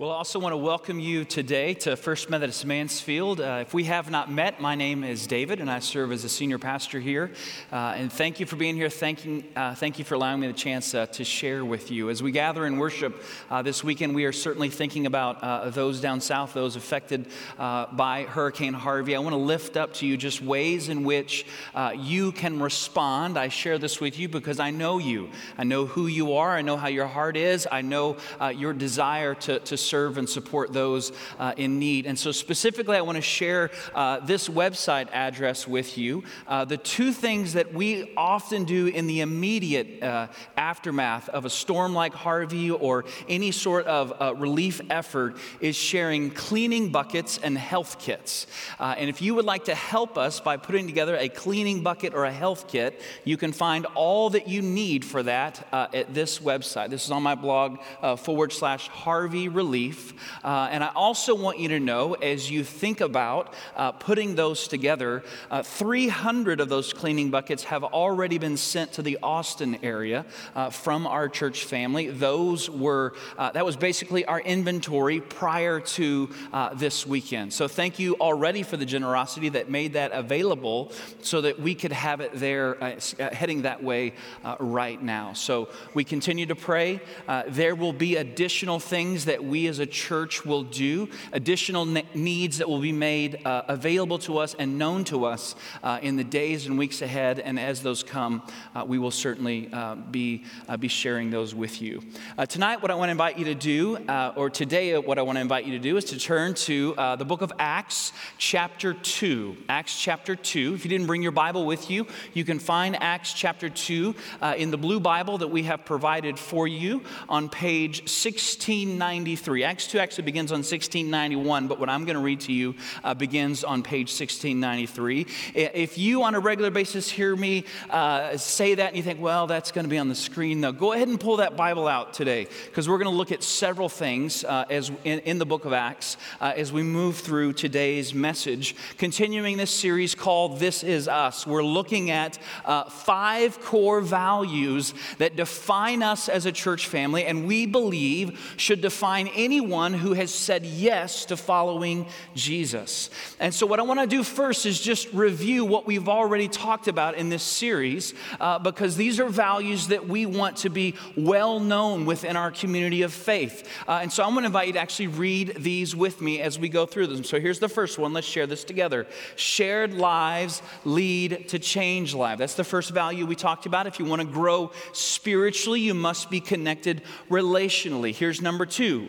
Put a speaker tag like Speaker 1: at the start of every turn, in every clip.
Speaker 1: Well, I also want to welcome you today to First Methodist Mansfield. Uh, if we have not met, my name is David, and I serve as a senior pastor here. Uh, and thank you for being here. Thank you, uh, thank you for allowing me the chance uh, to share with you. As we gather and worship uh, this weekend, we are certainly thinking about uh, those down south, those affected by Hurricane Harvey. I want to lift up to you just ways in which you can respond. I share this with you because I know you. I know who you are. I know how your heart is. I know your desire to, to serve and support those uh, in need. And so, specifically, I want to share uh, this website address with you. Uh, the two things that we often do in the immediate uh, aftermath of a storm like Harvey or any sort of uh, relief effort is sharing cleaning buckets and health kits. Uh, and if you would like to help us by putting together a cleaning bucket or a health kit, you can find all that you need for that at this website. This is on my blog forward slash Harvey Relief relief. Uh, and I also want you to know as you think about uh, putting those together, uh, 300 of those cleaning buckets have already been sent to the Austin area uh, from our church family. Those were, uh, that was basically our inventory prior to uh, this weekend. So thank you already for the generosity that made that available so that we could have it there heading that way right now. So we continue to pray. there will be additional things that we as a church will do, additional ne- needs that will be made uh, available to us and known to us uh, in the days and weeks ahead. And as those come, uh, we will certainly uh, be, uh, be sharing those with you. Tonight, what I want to invite you to do, or today, what I want to invite you to do, is to turn to the book of Acts, chapter 2. Acts chapter 2. If you didn't bring your Bible with you, you can find Acts chapter 2 in the blue Bible that we have provided for you on page 1693. Acts 2 actually begins on 1691, but what I'm going to read to you uh, begins on page 1693. If you on a regular basis hear me uh, say that and you think, well, that's going to be on the screen, though, go ahead and pull that Bible out today because we're going to look at several things uh, as in, in, the book of Acts uh, as we move through today's message. Continuing this series called This Is Us, we're looking at uh, five core values that define us as a church family and we believe should define anyone who has said yes to following Jesus. And so, what I want to do first is just review what we've already talked about in this series, uh, because these are values that we want to be well known within our community of faith. Uh, and so, I'm going to invite you to actually read these with me as we go through them. So, here's the first one. Let's share this together. Shared lives lead to change life. That's the first value we talked about. If you want to grow spiritually, you must be connected relationally. Here's number two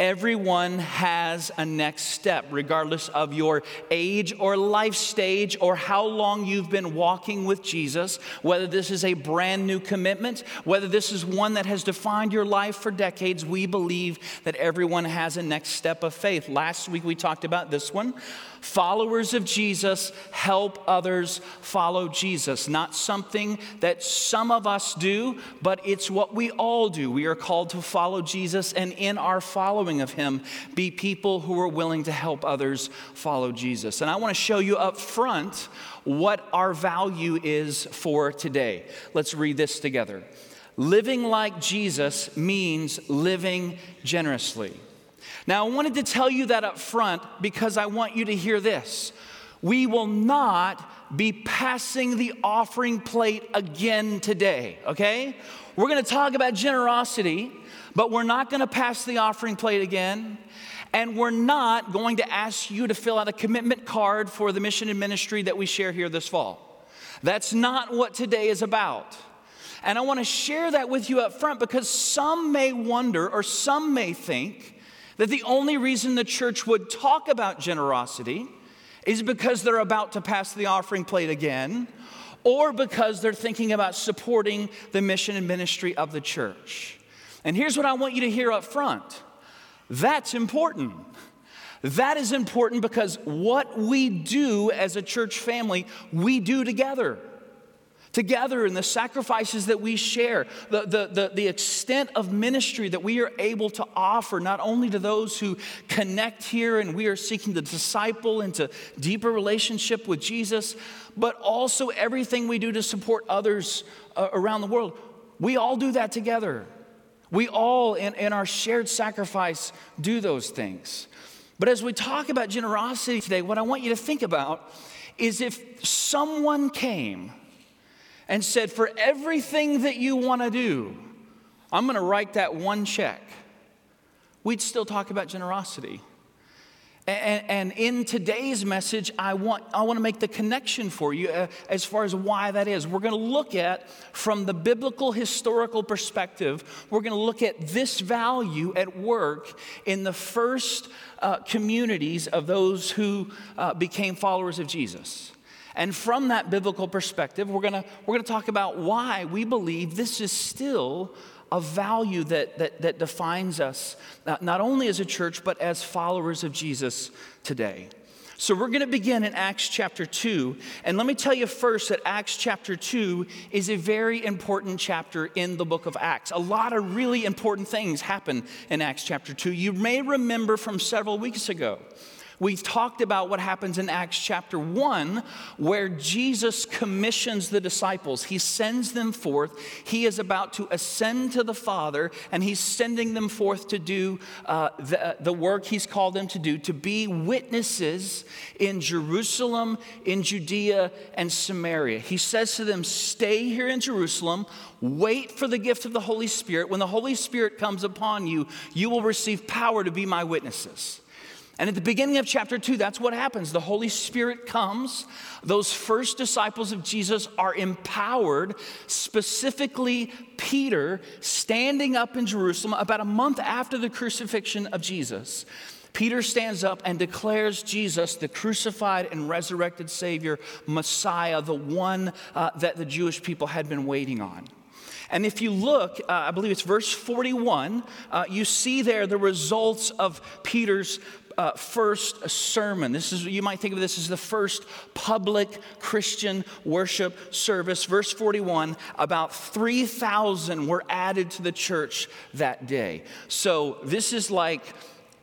Speaker 1: Everyone has a next step, regardless of your age or life stage or how long you've been walking with Jesus, whether this is a brand new commitment, whether this is one that has defined your life for decades. We believe that everyone has a next step of faith. Last week we talked about this one. Followers of Jesus help others follow Jesus. Not something that some of us do, but it's what we all do. We are called to follow Jesus, and in our following of him, be people who are willing to help others follow Jesus. And I want to show you up front what our value is for today. Let's read this together. Living like Jesus means living generously. Now, I wanted to tell you that up front because I want you to hear this. We will not be passing the offering plate again today, okay? We're gonna talk about generosity, but we're not gonna pass the offering plate again. And we're not going to ask you to fill out a commitment card for the mission and ministry that we share here this fall. That's not what today is about. And I want to share that with you up front because some may wonder or some may think that the only reason the church would talk about generosity is because they're about to pass the offering plate again, or because they're thinking about supporting the mission and ministry of the church. And here's what I want you to hear up front that's important. That is important because what we do as a church family, we do together together and the sacrifices that we share, the, the, the, the, extent of ministry that we are able to offer, not only to those who connect here and we are seeking to disciple into deeper relationship with Jesus, but also everything we do to support others uh, around the world. We all do that together. We all, in, in our shared sacrifice, do those things. But as we talk about generosity today, what I want you to think about is if someone came and said, For everything that you want to do, I'm going to write that one check, we'd still talk about generosity. And, and, in today's message, I want, I want to make the connection for you uh, as far as why that is. We're going to look at, from the biblical historical perspective, we're going to look at this value at work in the first uh, communities of those who uh, became followers of Jesus. And from that biblical perspective, we're going we're going to talk about why we believe this is still a value that, that, that defines us, uh, not only as a church, but as followers of Jesus today. So we're going to begin in Acts chapter 2. And let me tell you first that Acts chapter 2 is a very important chapter in the book of Acts. A lot of really important things happen in Acts chapter 2. You may remember from several weeks ago We've talked about what happens in Acts chapter 1, where Jesus commissions the disciples. He sends them forth. He is about to ascend to the Father, and he's sending them forth to do uh, the, the work he's called them to do, to be witnesses in Jerusalem, in Judea, and Samaria. He says to them, Stay here in Jerusalem, wait for the gift of the Holy Spirit. When the Holy Spirit comes upon you, you will receive power to be my witnesses. And at the beginning of chapter 2, that's what happens. The Holy Spirit comes. Those first disciples of Jesus are empowered, specifically Peter, standing up in Jerusalem about a month after the crucifixion of Jesus. Peter stands up and declares Jesus the crucified and resurrected Savior, Messiah, the one uh, that the Jewish people had been waiting on. And if you look, uh, I believe it's verse 41, uh, you see there the results of Peter's uh, first sermon. This is, you might think of this as the first public Christian worship service. Verse 41 about 3,000 were added to the church that day. So this is like,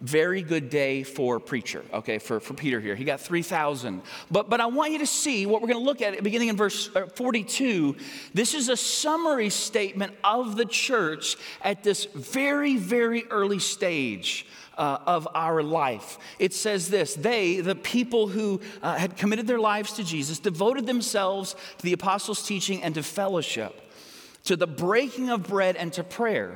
Speaker 1: very good day for preacher, okay, for, for Peter here. He got 3,000. But, but I want you to see what we're going to look at beginning in verse uh, 42. This is a summary statement of the church at this very, very early stage uh, of our life. It says this They, the people who uh, had committed their lives to Jesus, devoted themselves to the apostles' teaching and to fellowship, to the breaking of bread and to prayer.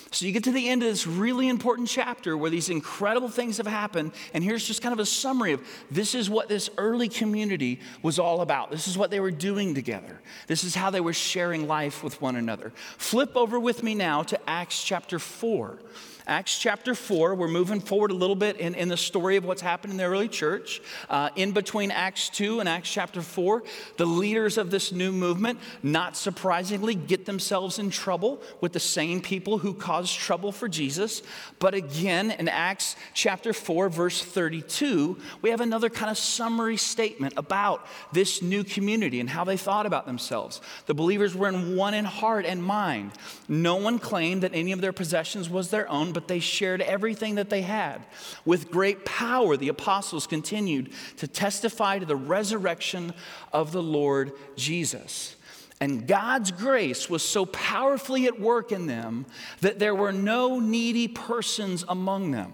Speaker 1: So you get to the end of this really important chapter where these incredible things have happened, and here's just kind of a summary of this is what this early community was all about. This is what they were doing together. This is how they were sharing life with one another. Flip over with me now to Acts chapter 4. Acts chapter 4, we're moving forward a little bit in, in the story of what's happened in the early church. Uh, in between Acts 2 and Acts chapter 4, the leaders of this new movement, not surprisingly, get themselves in trouble with the same people who caused trouble for Jesus. But again, in Acts chapter 4, verse 32, we have another kind of summary statement about this new community and how they thought about themselves. The believers were in one in heart and mind. No one claimed that any of their possessions was their own but they shared everything that they had. With great power, the apostles continued to testify to the resurrection of the Lord Jesus. And God's grace was so powerfully at work in them that there were no needy persons among them.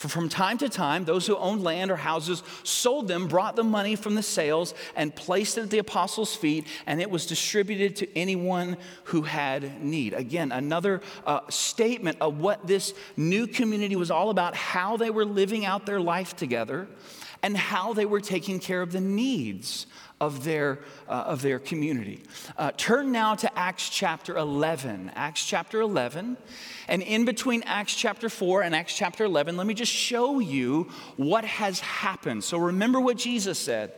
Speaker 1: For from time to time, those who owned land or houses sold them, brought the money from the sales, and placed it at the apostles' feet, and it was distributed to anyone who had need. Again, another uh, statement of what this new community was all about, how they were living out their life together, and how they were taking care of the needs of their, uh, of their community. Uh, turn now to Acts chapter 11. Acts chapter 11. And in between Acts chapter 4 and Acts chapter 11, let me just show you what has happened. So remember what Jesus said.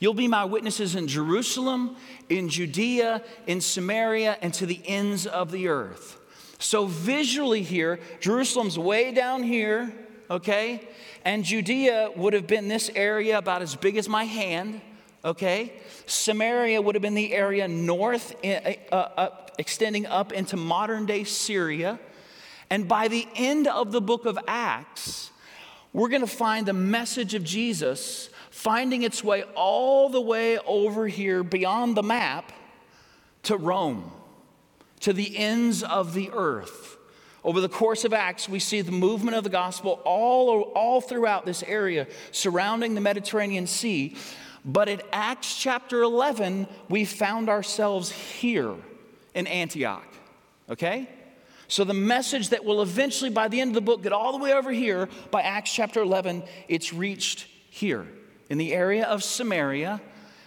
Speaker 1: You'll be my witnesses in Jerusalem, in Judea, in Samaria, and to the ends of the earth. So, visually here, Jerusalem's way down here, okay? And Judea would have been this area about as big as my hand, okay? Samaria would have been the area north, uh, extending up into modern day Syria. And by the end of the book of Acts, we're going to find the message of Jesus finding its way all the way over here beyond the map to Rome, to the ends of the earth. Over the course of Acts, we see the movement of the gospel all, all throughout this area surrounding the Mediterranean Sea. But in Acts chapter 11, we found ourselves here in Antioch. Okay? So, the message that will eventually, by the end of the book, get all the way over here, by Acts chapter 11, it's reached here in the area of Samaria,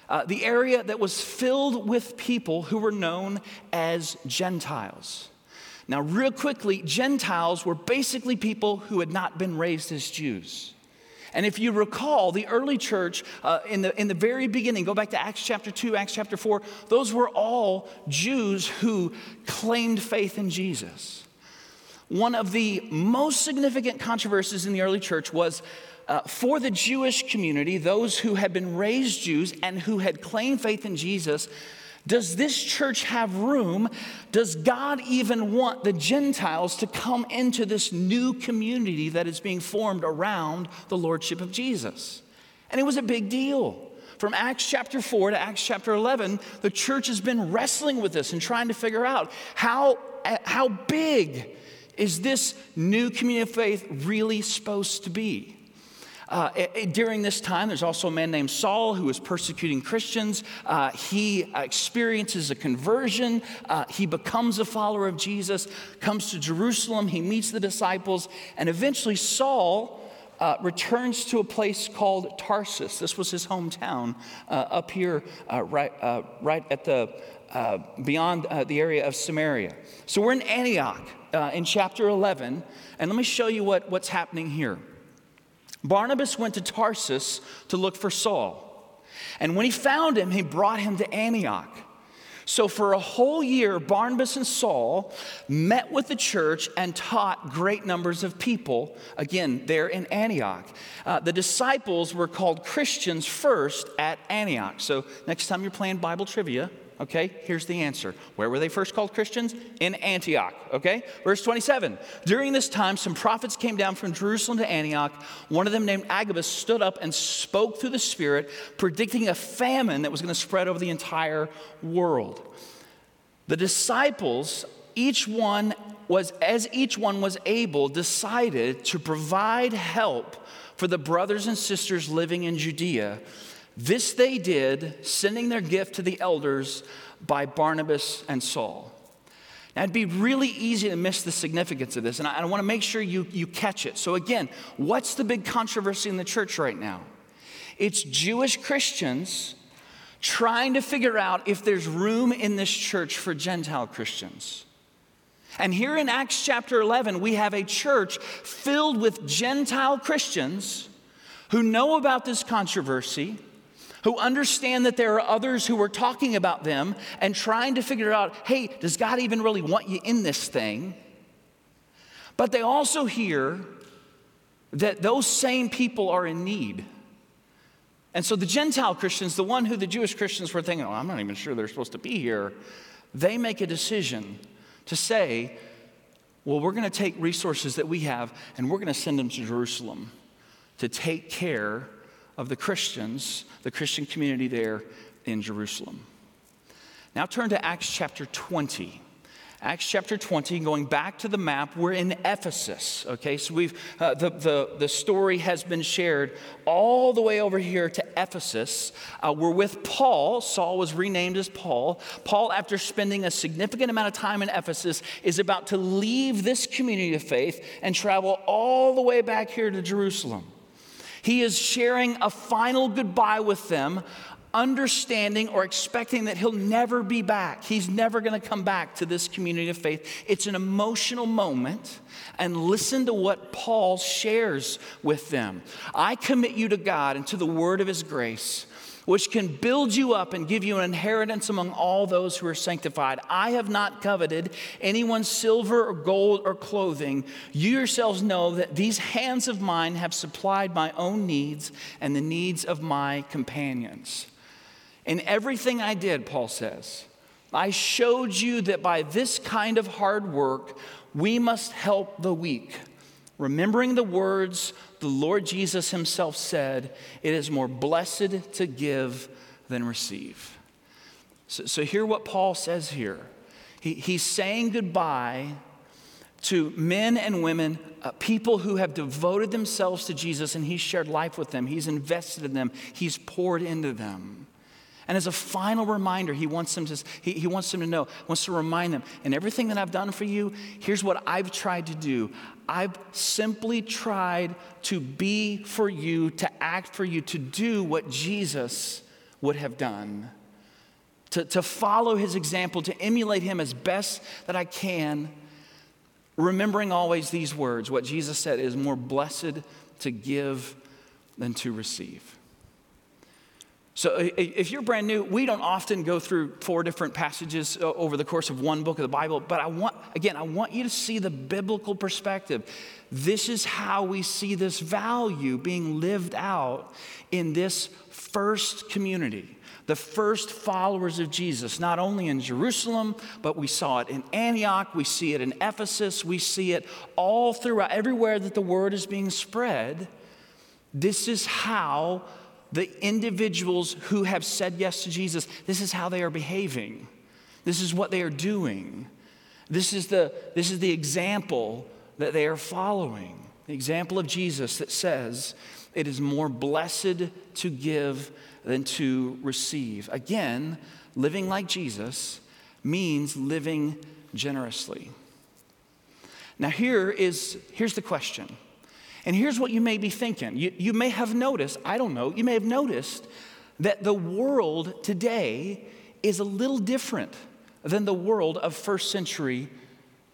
Speaker 1: uh, the area that was filled with people who were known as Gentiles. Now, real quickly, Gentiles were basically people who had not been raised as Jews. And if you recall, the early church uh, in, the, in the very beginning, go back to Acts chapter 2, Acts chapter 4, those were all Jews who claimed faith in Jesus. One of the most significant controversies in the early church was uh, for the Jewish community, those who had been raised Jews and who had claimed faith in Jesus, does this church have room? Does God even want the Gentiles to come into this new community that is being formed around the Lordship of Jesus? And it was a big deal. From Acts chapter 4 to Acts chapter 11, the church has been wrestling with this and trying to figure out how, how big is this new community of faith really supposed to be? Uh, during this time, there's also a man named Saul who is persecuting Christians. Uh, he experiences a conversion. Uh, he becomes a follower of Jesus, comes to Jerusalem. He meets the disciples, and eventually, Saul. Uh, returns to a place called Tarsus. This was his hometown uh, up here, uh, right, right at the beyond the area of Samaria. So we're in Antioch in chapter 11, and let me show you what, what's happening here. Barnabas went to Tarsus to look for Saul. And when he found him, he brought him to Antioch. So, for a whole year, Barnabas and Saul met with the church and taught great numbers of people, again, there in Antioch. Uh, the disciples were called Christians first at Antioch. So, next time you're playing Bible trivia, Okay, here's the answer. Where were they first called Christians? In Antioch. Okay, verse 27. During this time, some prophets came down from Jerusalem to Antioch. One of them, named Agabus, stood up and spoke through the Spirit, predicting a famine that was going to spread over the entire world. The disciples, each one was, as each one was able, decided to provide help for the brothers and sisters living in Judea this they did, sending their gift to the elders by Barnabas and Saul. Now, it'd be really easy to miss the significance of this, and I, I want to make sure you, you catch it. So, again, what's the big controversy in the church right now? It's Jewish Christians trying to figure out if there's room in this church for Gentile Christians. And here in Acts chapter 11, we have a church filled with Gentile Christians who know about this controversy who understand that there are others who are talking about them and trying to figure out hey, does God even really want you in this thing? But they also hear that those same people are in need. And so the Gentile Christians, the one who the Jewish Christians were thinking, oh, I'm not even sure they're supposed to be here, they make a decision to say, well, we're going to take resources that we have and we're going to send them to Jerusalem to take care of the Christians, the Christian community there in Jerusalem. Now turn to Acts chapter 20. Acts chapter 20, going back to the map, we're in Ephesus. Okay, so we've, uh, the, the, the story has been shared all the way over here to Ephesus. Uh, we're with Paul. Saul was renamed as Paul. Paul, after spending a significant amount of time in Ephesus, is about to leave this community of faith and travel all the way back here to Jerusalem. He is sharing a final goodbye with them, understanding or expecting that he'll never be back. He's never going to come back to this community of faith. It's an emotional moment. And listen to what Paul shares with them. I commit you to God and to the word of his grace which can build you up and give you an inheritance among all those who are sanctified. I have not coveted anyone's silver or gold or clothing. You yourselves know that these hands of mine have supplied my own needs and the needs of my companions. In everything I did, Paul says, I showed you that by this kind of hard work, we must help the weak remembering the words the Lord Jesus himself said, it is more blessed to give than receive. So, so hear what Paul says here. He, he's saying goodbye to men and women, uh, people who have devoted themselves to Jesus and he's shared life with them. He's invested in them, he's poured into them. And as a final reminder, he wants them to, he, he wants them to know, wants to remind them, and everything that I've done for you, here's what I've tried to do. I've simply tried to be for you, to act for you, to do what Jesus would have done, to, to follow his example, to emulate him as best that I can, remembering always these words what Jesus said is more blessed to give than to receive. So, if you're brand new, we don't often go through four different passages uh, over the course of one book of the Bible, but I want, again, I want you to see the biblical perspective. This is how we see this value being lived out in this first community, the first followers of Jesus, not only in Jerusalem, but we saw it in Antioch, we see it in Ephesus, we see it all throughout, everywhere that the word is being spread. This is how the individuals who have said yes to Jesus, this is how they are behaving. This is what they are doing. This is the, this is the example that they are following. The example of Jesus that says, it is more blessed to give than to receive. Again, living like Jesus means living generously. Now, here is, here's the question and here's what you may be thinking. You, you may have noticed, I don't know, you may have noticed that the world today is a little different than the world of first century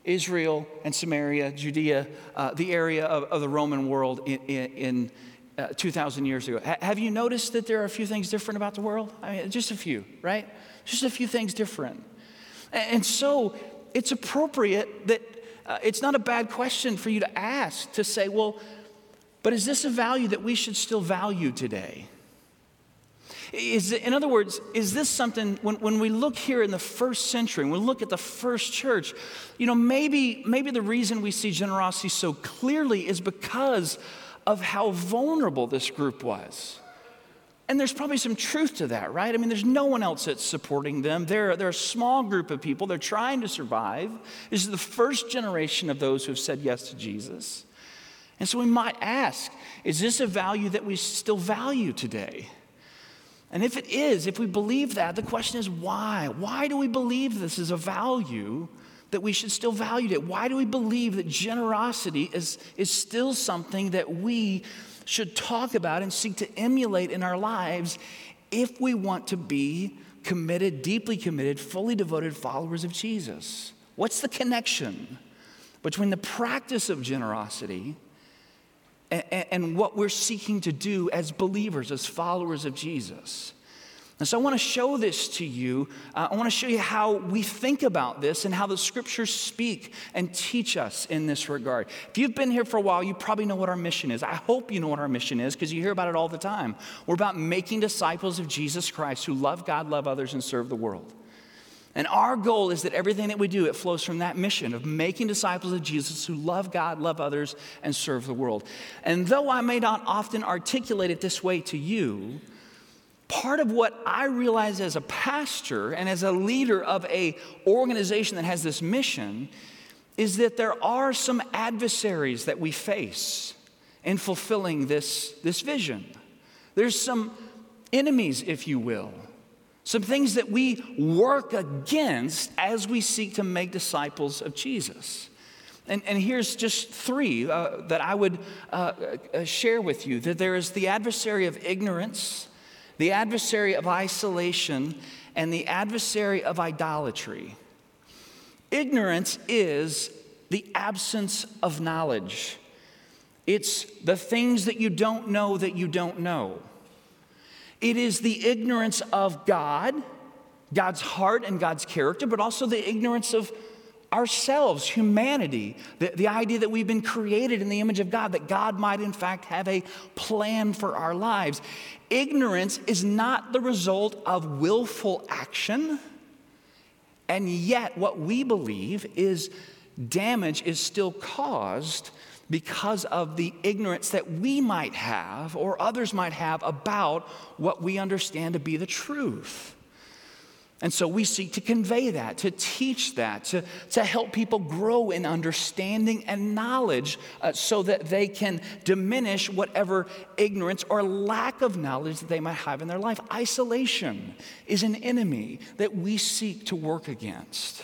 Speaker 1: Israel and Samaria, Judea, uh, the area of, of, the Roman world in, in, uh, 2,000 years ago. H- have you noticed that there are a few things different about the world? I mean, just a few, right? Just a few things different. And, and so it's appropriate that uh, it's not a bad question for you to ask to say, well, but is this a value that we should still value today? Is, in other words, is this something, when, when we look here in the first century, when we look at the first church, you know, maybe, maybe the reason we see generosity so clearly is because of how vulnerable this group was. And there's probably some truth to that, right? I mean, there's no one else that's supporting them. They're, they're a small group of people. They're trying to survive. This is the first generation of those who have said yes to Jesus. And so we might ask is this a value that we still value today? And if it is, if we believe that, the question is why? Why do we believe this is a value that we should still value it? Why do we believe that generosity is, is still something that we should talk about and seek to emulate in our lives if we want to be committed, deeply committed, fully devoted followers of Jesus? What's the connection between the practice of generosity and, what we're seeking to do as believers, as followers of Jesus. And so I want to show this to you. Uh, I want to show you how we think about this and how the scriptures speak and teach us in this regard. If you've been here for a while, you probably know what our mission is. I hope you know what our mission is because you hear about it all the time. We're about making disciples of Jesus Christ who love God, love others, and serve the world. And our goal is that everything that we do, it flows from that mission of making disciples of Jesus who love God, love others, and serve the world. And though I may not often articulate it this way to you, part of what I realize as a pastor and as a leader of a organization that has this mission is that there are some adversaries that we face in fulfilling this, this vision. There's some enemies, if you will some things that we work against as we seek to make disciples of Jesus. And, and here's just three uh, that I would uh, uh, share with you that there is the adversary of ignorance, the adversary of isolation, and the adversary of idolatry. Ignorance is the absence of knowledge, it's the things that you don't know that you don't know. It is the ignorance of God, God's heart and God's character, but also the ignorance of ourselves, humanity, the, the idea that we've been created in the image of God, that God might in fact have a plan for our lives. Ignorance is not the result of willful action, and yet what we believe is damage is still caused because of the ignorance that we might have or others might have about what we understand to be the truth. And so we seek to convey that, to teach that, to, to help people grow in understanding and knowledge uh, so that they can diminish whatever ignorance or lack of knowledge that they might have in their life. Isolation is an enemy that we seek to work against.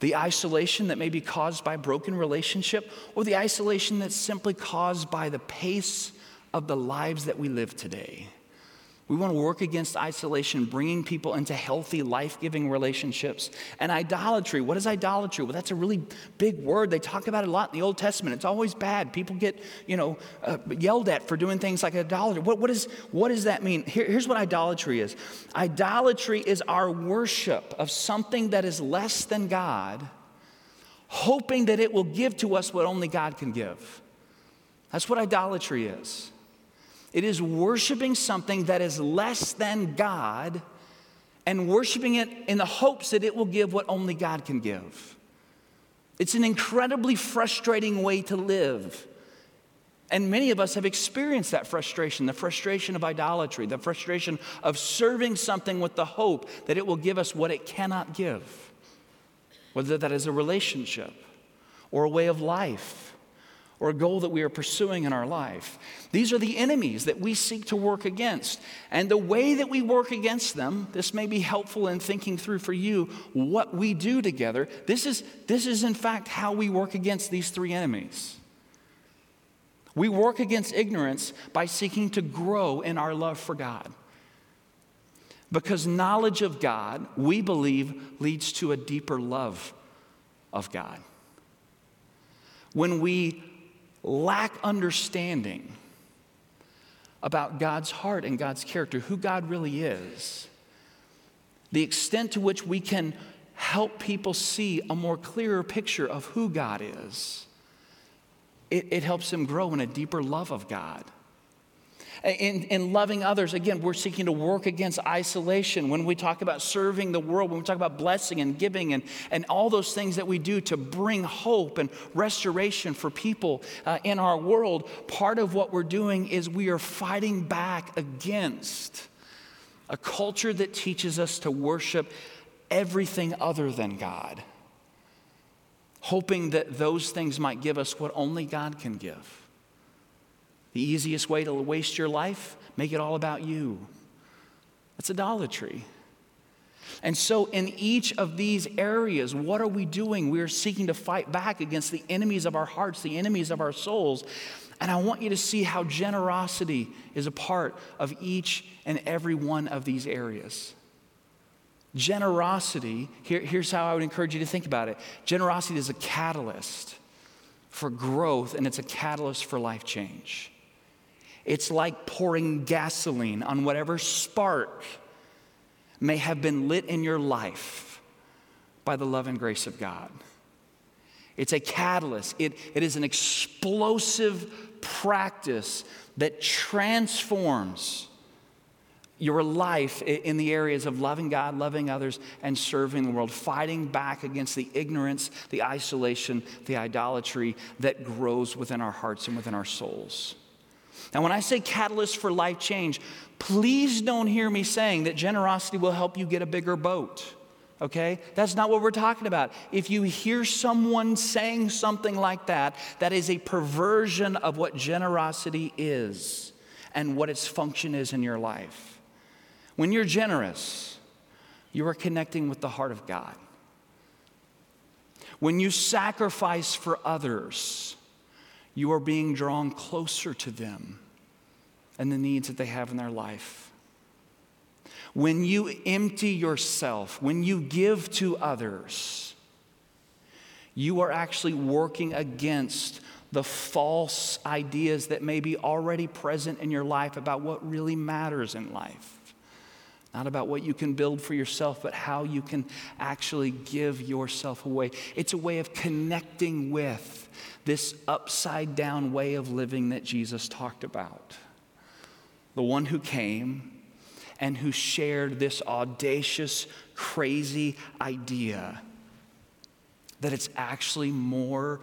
Speaker 1: The isolation that may be caused by broken relationship, or the isolation that's simply caused by the pace of the lives that we live today. We want to work against isolation, bringing people into healthy, life giving relationships. And idolatry, what is idolatry? Well, that's a really big word. They talk about it a lot in the Old Testament. It's always bad. People get, you know, uh, yelled at for doing things like idolatry. What, what, is, what does that mean? Here, here's what idolatry is idolatry is our worship of something that is less than God, hoping that it will give to us what only God can give. That's what idolatry is. It is worshiping something that is less than God and worshiping it in the hopes that it will give what only God can give. It's an incredibly frustrating way to live. And many of us have experienced that frustration the frustration of idolatry, the frustration of serving something with the hope that it will give us what it cannot give, whether that is a relationship or a way of life or a goal that we are pursuing in our life. These are the enemies that we seek to work against. And the way that we work against them, this may be helpful in thinking through for you what we do together. This is, this is in fact how we work against these three enemies. We work against ignorance by seeking to grow in our love for God. Because knowledge of God, we believe, leads to a deeper love of God. When we lack understanding about God's heart and God's character, who God really is, the extent to which we can help people see a more clearer picture of who God is, it, it helps them grow in a deeper love of God. In, in loving others, again, we're seeking to work against isolation. When we talk about serving the world, when we talk about blessing and giving and, and all those things that we do to bring hope and restoration for people uh, in our world, part of what we're doing is we are fighting back against a culture that teaches us to worship everything other than God, hoping that those things might give us what only God can give. The easiest way to waste your life, make it all about you. That's idolatry. And so, in each of these areas, what are we doing? We are seeking to fight back against the enemies of our hearts, the enemies of our souls. And I want you to see how generosity is a part of each and every one of these areas. Generosity, here, here's how I would encourage you to think about it generosity is a catalyst for growth, and it's a catalyst for life change. It's like pouring gasoline on whatever spark may have been lit in your life by the love and grace of God. It's a catalyst, it, it is an explosive practice that transforms your life in the areas of loving God, loving others, and serving the world, fighting back against the ignorance, the isolation, the idolatry that grows within our hearts and within our souls. Now, when I say catalyst for life change, please don't hear me saying that generosity will help you get a bigger boat. Okay? That's not what we're talking about. If you hear someone saying something like that, that is a perversion of what generosity is and what its function is in your life. When you're generous, you are connecting with the heart of God. When you sacrifice for others, you are being drawn closer to them and the needs that they have in their life. When you empty yourself, when you give to others, you are actually working against the false ideas that may be already present in your life about what really matters in life. Not about what you can build for yourself, but how you can actually give yourself away. It's a way of connecting with this upside down way of living that Jesus talked about. The one who came and who shared this audacious, crazy idea that it's actually more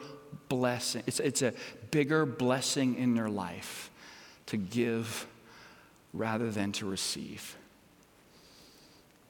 Speaker 1: blessing, it's, it's a bigger blessing in your life to give rather than to receive.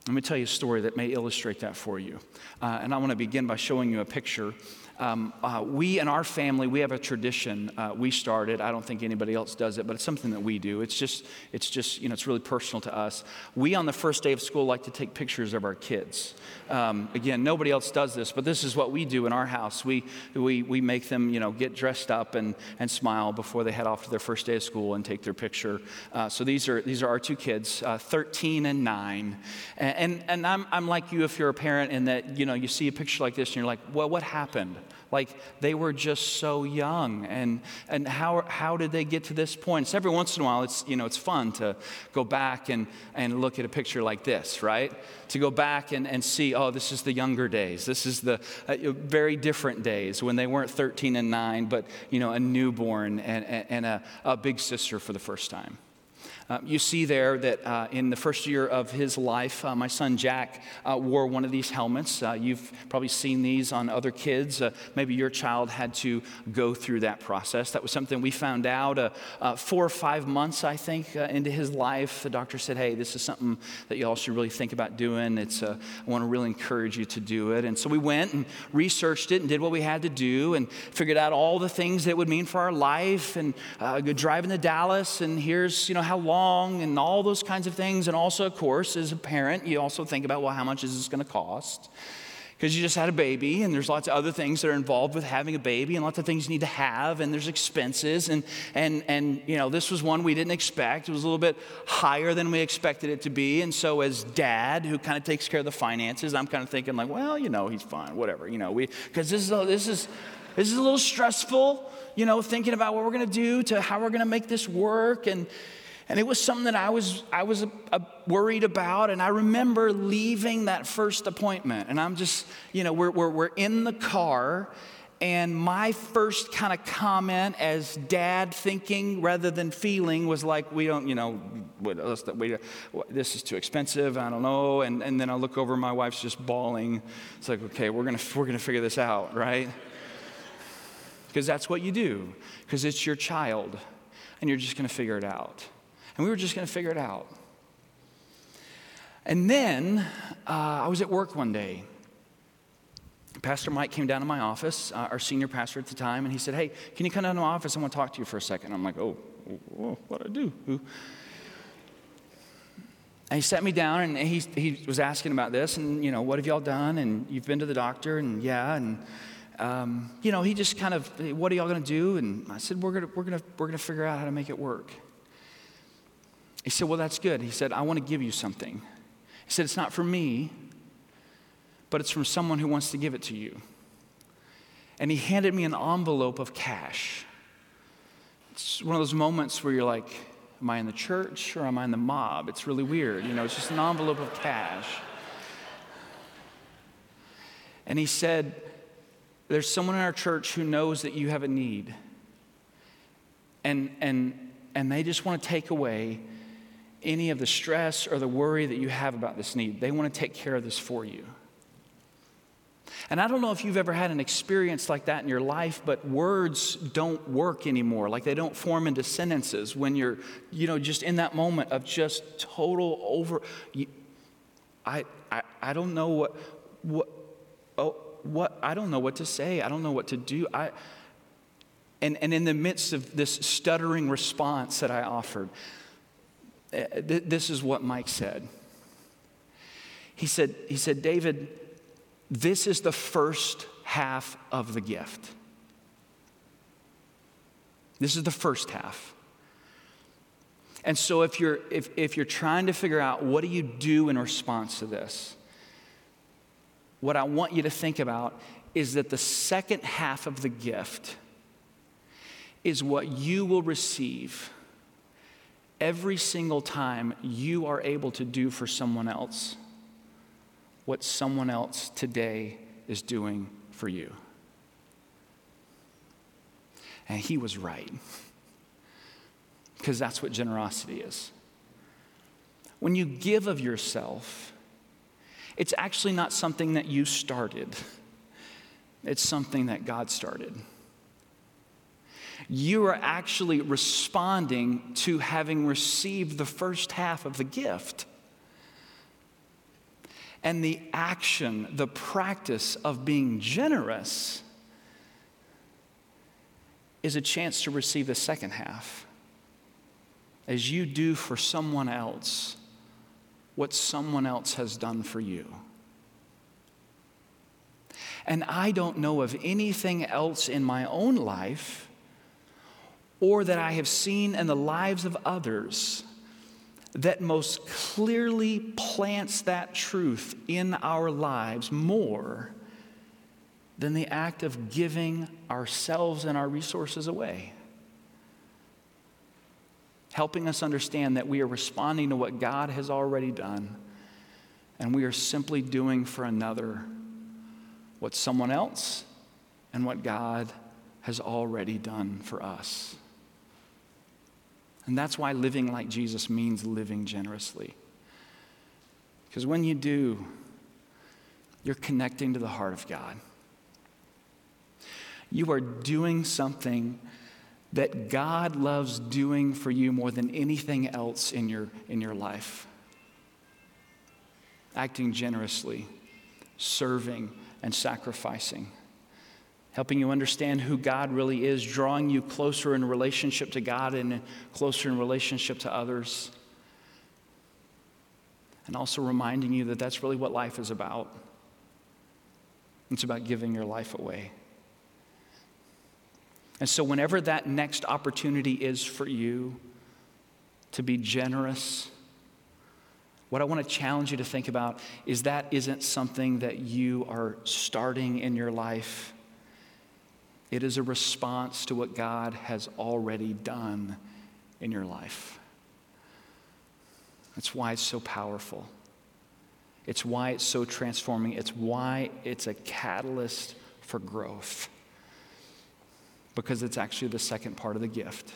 Speaker 1: Let me tell you a story that may illustrate that for you. Uh, and I want to begin by showing you a picture um, uh, we in our family, we have a tradition uh, we started. I don't think anybody else does it, but it's something that we do. It's just, it's just, you know, it's really personal to us. We on the first day of school like to take pictures of our kids. Um, again, nobody else does this, but this is what we do in our house. We, we, we make them, you know, get dressed up and, and smile before they head off to their first day of school and take their picture. Uh, so these are, these are our two kids, uh, 13 and 9. And, and, and I'm, I'm like you if you're a parent in that, you know, you see a picture like this and you're like, well, what happened? Like they were just so young. And, and how, how did they get to this point? So every once in a while, it's, you know, it's fun to go back and, and look at a picture like this, right? To go back and, and see, oh, this is the younger days. This is the uh, very different days when they weren't 13 and 9, but, you know, a newborn and, and a, a big sister for the first time. Uh, you see there that uh, in the first year of his life, uh, my son Jack uh, wore one of these helmets. Uh, you've probably seen these on other kids. Uh, maybe your child had to go through that process. That was something we found out four or five months, I think, into his life. The doctor said, Hey, this is something that y'all should really think about doing. It's, I want to really encourage you to do it. And so we went and researched it and did what we had to do and figured out all the things that it would mean for our life and good driving to Dallas. And here's, you know, how long and all those kinds of things. And also, of course, as a parent, you also think about, well, how much is this going to cost? Because you just had a baby, and there's lots of other things that are involved with having a baby, and lots of things you need to have, and there's expenses, and and and you know this was one we didn't expect. It was a little bit higher than we expected it to be, and so as dad, who kind of takes care of the finances, I'm kind of thinking like, well, you know, he's fine, whatever, you know, we because this is this is this is a little stressful, you know, thinking about what we're going to do to how we're going to make this work, and and it was something that I was, I was a, a worried about. And I remember leaving that first appointment. And I'm just, you know, we're, we're, we're in the car. And my first kind of comment as dad thinking rather than feeling was like, we don't, you know, we, this is too expensive. I don't know. And, and then I look over, my wife's just bawling. It's like, okay, we're going we're to figure this out, right? Because that's what you do, because it's your child, and you're just going to figure it out and we were just going to figure it out. And then uh, I was at work one day. Pastor Mike came down to my office, uh, our senior pastor at the time, and he said, Hey, can you come down to my office? I want to talk to you for a second. I'm like, Oh, what do I do? Who? And he sat me down and he, he was asking about this and, you know, what have y'all done? And you've been to the doctor and yeah. And, um, you know, he just kind of, what are y'all going to do? And I said, we're going to, we're going to, we're going to figure out how to make it work. He said, Well, that's good. He said, I want to give you something. He said, It's not for me, but it's from someone who wants to give it to you. And he handed me an envelope of cash. It's one of those moments where you're like, Am I in the church or am I in the mob? It's really weird. You know, it's just an envelope of cash. And he said, There's someone in our church who knows that you have a need. And, and, and they just want to take away any of the stress or the worry that you have about this need. They want to take care of this for you. And I don't know if you've ever had an experience like that in your life, but words don't work anymore. Like they don't form into sentences when you're, you know, just in that moment of just total over. You, I, I, I don't know what, what, oh, what, I don't know what to say. I don't know what to do. I, and, and in the midst of this stuttering response that I offered, Uh, this is what Mike said. He said, he said, David, this is the first half of the gift. This is the first half. And so if you're if, if you're trying to figure out what do you do in response to this, what I want you to think about is that the second half of the gift is what you will receive every single time you are able to do for someone else what someone else today is doing for you. And he was right, because that's what generosity is. When you give of yourself, it's actually not something that you started, it's something that God started. You are actually responding to having received the first half of the gift. And the action, the practice of being generous is a chance to receive the second half. As you do for someone else what someone else has done for you. And I don't know of anything else in my own life or that I have seen in the lives of others that most clearly plants that truth in our lives more than the act of giving ourselves and our resources away. Helping us understand that we are responding to what God has already done, and we are simply doing for another what someone else and what God has already done for us. And that's why living like Jesus means living generously. Because when you do, you're connecting to the heart of God. You are doing something that God loves doing for you more than anything else in your, in your life. Acting generously, serving, and sacrificing helping you understand who God really is, drawing you closer in relationship to God and closer in relationship to others. And also reminding you that that's really what life is about. It's about giving your life away. And so, whenever that next opportunity is for you to be generous, what I want to challenge you to think about is that isn't something that you are starting in your life it is a response to what God has already done in your life. That's why it's so powerful. It's why it's so transforming. It's why it's a catalyst for growth. Because it's actually the second part of the gift.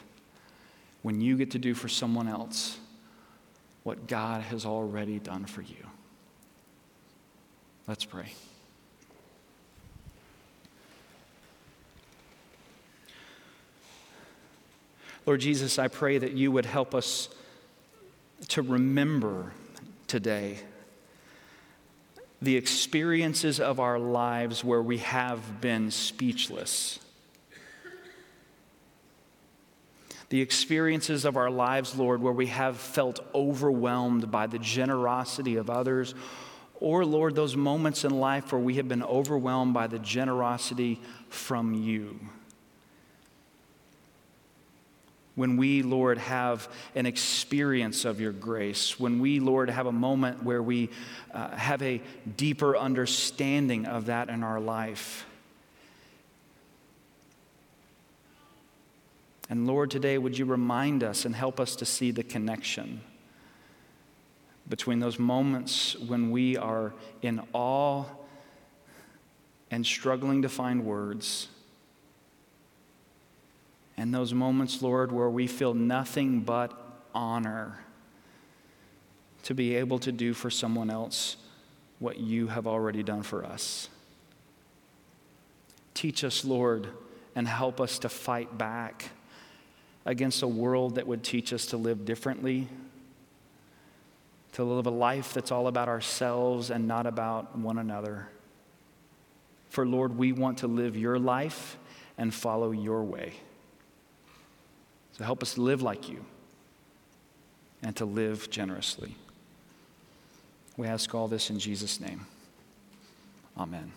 Speaker 1: When you get to do for someone else what God has already done for you. Let's pray. Lord Jesus, I pray that you would help us to remember today the experiences of our lives where we have been speechless. The experiences of our lives, Lord, where we have felt overwhelmed by the generosity of others, or, Lord, those moments in life where we have been overwhelmed by the generosity from you when we, Lord, have an experience of your grace, when we, Lord, have a moment where we uh, have a deeper understanding of that in our life. And Lord, today, would you remind us and help us to see the connection between those moments when we are in awe and struggling to find words and those moments, Lord, where we feel nothing but honor to be able to do for someone else what you have already done for us. Teach us, Lord, and help us to fight back against a world that would teach us to live differently, to live a life that's all about ourselves and not about one another. For, Lord, we want to live your life and follow your way. So help us live like you and to live generously. We ask all this in Jesus' name. Amen.